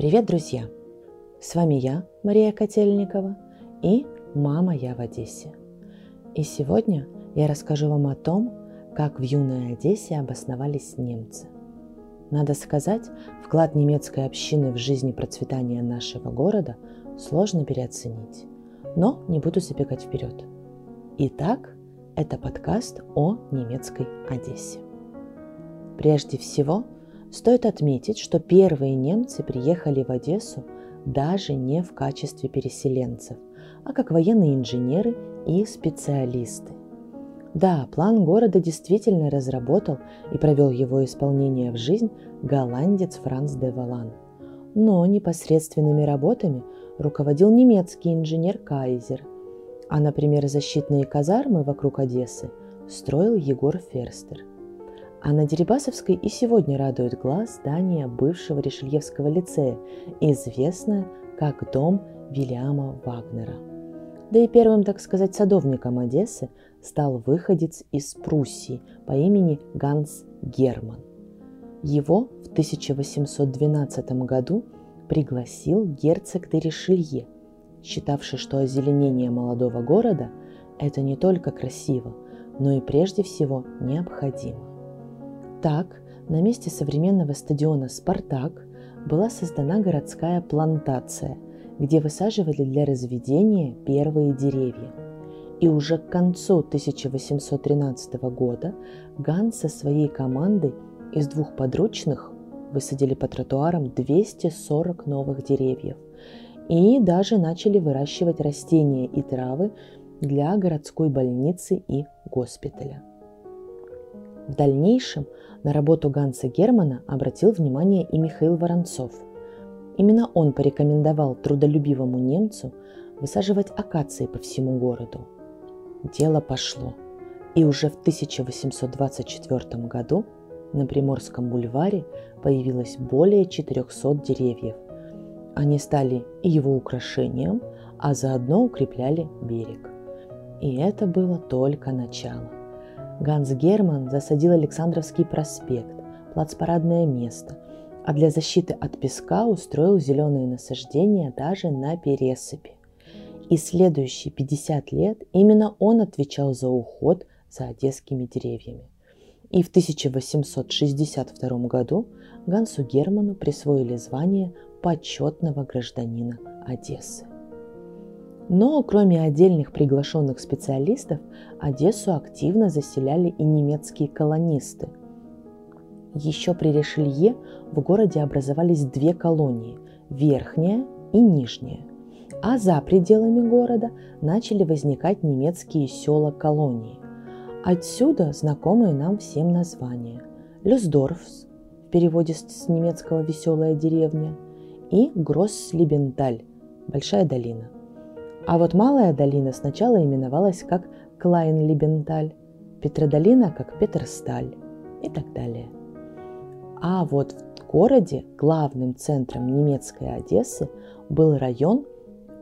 Привет, друзья! С вами я, Мария Котельникова, и мама я в Одессе. И сегодня я расскажу вам о том, как в юной Одессе обосновались немцы. Надо сказать, вклад немецкой общины в жизнь и процветание нашего города сложно переоценить. Но не буду забегать вперед. Итак, это подкаст о немецкой Одессе. Прежде всего, стоит отметить, что первые немцы приехали в Одессу даже не в качестве переселенцев, а как военные инженеры и специалисты. Да, план города действительно разработал и провел его исполнение в жизнь голландец Франц де Валан. Но непосредственными работами руководил немецкий инженер Кайзер, а, например, защитные казармы вокруг Одессы строил Егор Ферстер. А на Дерибасовской и сегодня радует глаз здание бывшего Решельевского лицея, известное как дом Вильяма Вагнера. Да и первым, так сказать, садовником Одессы стал выходец из Пруссии по имени Ганс Герман. Его в 1812 году пригласил герцог де Ришелье, считавший, что озеленение молодого города – это не только красиво, но и прежде всего необходимо. Так, на месте современного стадиона «Спартак» была создана городская плантация, где высаживали для разведения первые деревья. И уже к концу 1813 года Ганс со своей командой из двух подручных высадили по тротуарам 240 новых деревьев и даже начали выращивать растения и травы для городской больницы и госпиталя. В дальнейшем на работу Ганса Германа обратил внимание и Михаил Воронцов. Именно он порекомендовал трудолюбивому немцу высаживать акации по всему городу. Дело пошло, и уже в 1824 году на Приморском бульваре появилось более 400 деревьев. Они стали его украшением, а заодно укрепляли берег. И это было только начало. Ганс Герман засадил Александровский проспект, плацпарадное место, а для защиты от песка устроил зеленые насаждения даже на пересыпи. И следующие 50 лет именно он отвечал за уход за одесскими деревьями. И в 1862 году Гансу Герману присвоили звание почетного гражданина Одессы. Но кроме отдельных приглашенных специалистов, Одессу активно заселяли и немецкие колонисты. Еще при Решелье в городе образовались две колонии – Верхняя и Нижняя. А за пределами города начали возникать немецкие села-колонии. Отсюда знакомые нам всем названия – Люсдорфс, в переводе с немецкого «веселая деревня», и Гросслибенталь – Большая долина – а вот Малая долина сначала именовалась как Клайн-Либенталь, Петродолина как Петерсталь и так далее. А вот в городе главным центром немецкой Одессы был район,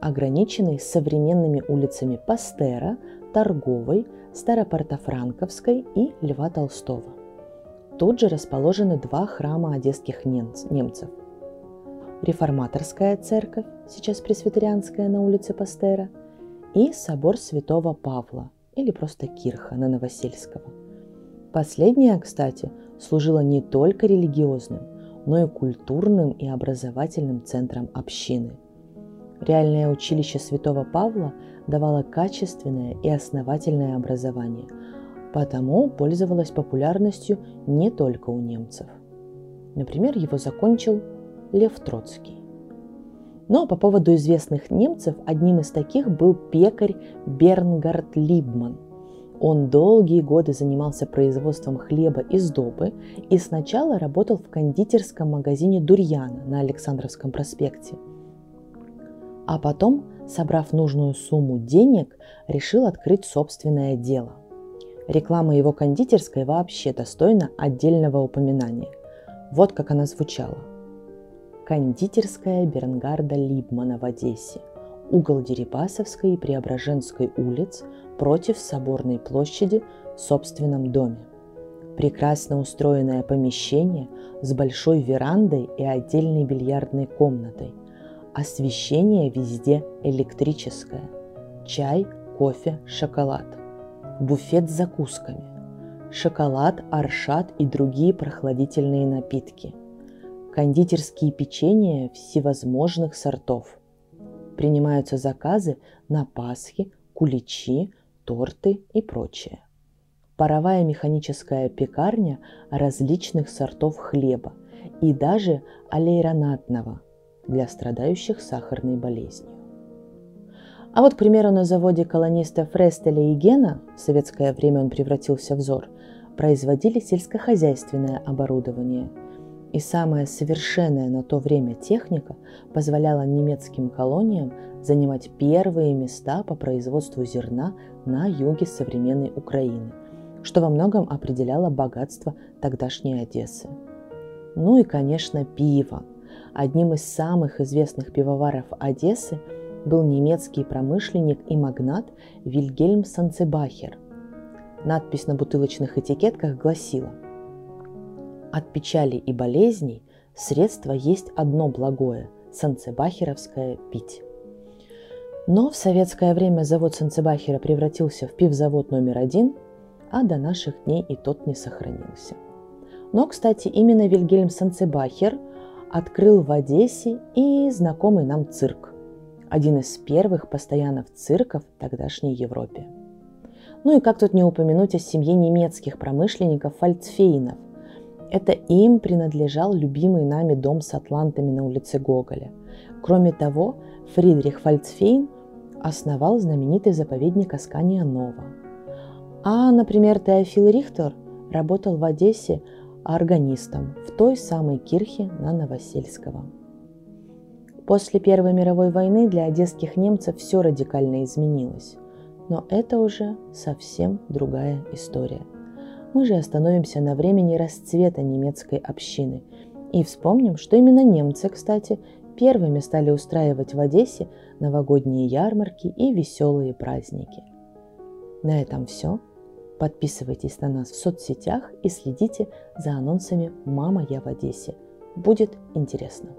ограниченный современными улицами Пастера, Торговой, Старопортофранковской и Льва Толстого. Тут же расположены два храма одесских немцев – Реформаторская церковь, сейчас пресвитерианская на улице Пастера, и собор святого Павла, или просто Кирха на Новосельского. Последняя, кстати, служила не только религиозным, но и культурным и образовательным центром общины. Реальное училище святого Павла давало качественное и основательное образование, потому пользовалось популярностью не только у немцев. Например, его закончил Лев Троцкий. Но по поводу известных немцев одним из таких был пекарь Бернгард Либман. Он долгие годы занимался производством хлеба из добы и сначала работал в кондитерском магазине Дурьяна на Александровском проспекте. А потом, собрав нужную сумму денег, решил открыть собственное дело. Реклама его кондитерской вообще достойна отдельного упоминания. Вот как она звучала – кондитерская Бернгарда Либмана в Одессе, угол Дерипасовской и Преображенской улиц против Соборной площади в собственном доме. прекрасно устроенное помещение с большой верандой и отдельной бильярдной комнатой. Освещение везде электрическое. Чай, кофе, шоколад. Буфет с закусками. Шоколад, аршат и другие прохладительные напитки. Кондитерские печенья всевозможных сортов. Принимаются заказы на Пасхи, куличи, торты и прочее паровая механическая пекарня различных сортов хлеба и даже алейронатного для страдающих сахарной болезнью. А вот, к примеру, на заводе колониста Фрестеля и Гена, в советское время он превратился в ЗОР, производили сельскохозяйственное оборудование. И самая совершенная на то время техника позволяла немецким колониям занимать первые места по производству зерна на юге современной Украины – что во многом определяло богатство тогдашней Одессы. Ну и, конечно, пиво. Одним из самых известных пивоваров Одессы был немецкий промышленник и магнат Вильгельм Санцебахер. Надпись на бутылочных этикетках гласила «От печали и болезней средство есть одно благое – санцебахеровское пить». Но в советское время завод Санцебахера превратился в пивзавод номер один – а до наших дней и тот не сохранился. Но, кстати, именно Вильгельм Санцебахер открыл в Одессе и знакомый нам цирк. Один из первых постоянных цирков тогдашней Европе. Ну и как тут не упомянуть о семье немецких промышленников Фальцфейнов. Это им принадлежал любимый нами дом с атлантами на улице Гоголя. Кроме того, Фридрих Фальцфейн основал знаменитый заповедник Аскания Нова – а, например, Теофил Рихтер работал в Одессе органистом в той самой кирхе на Новосельского. После Первой мировой войны для одесских немцев все радикально изменилось. Но это уже совсем другая история. Мы же остановимся на времени расцвета немецкой общины и вспомним, что именно немцы, кстати, первыми стали устраивать в Одессе новогодние ярмарки и веселые праздники. На этом все. Подписывайтесь на нас в соцсетях и следите за анонсами «Мама, я в Одессе». Будет интересно.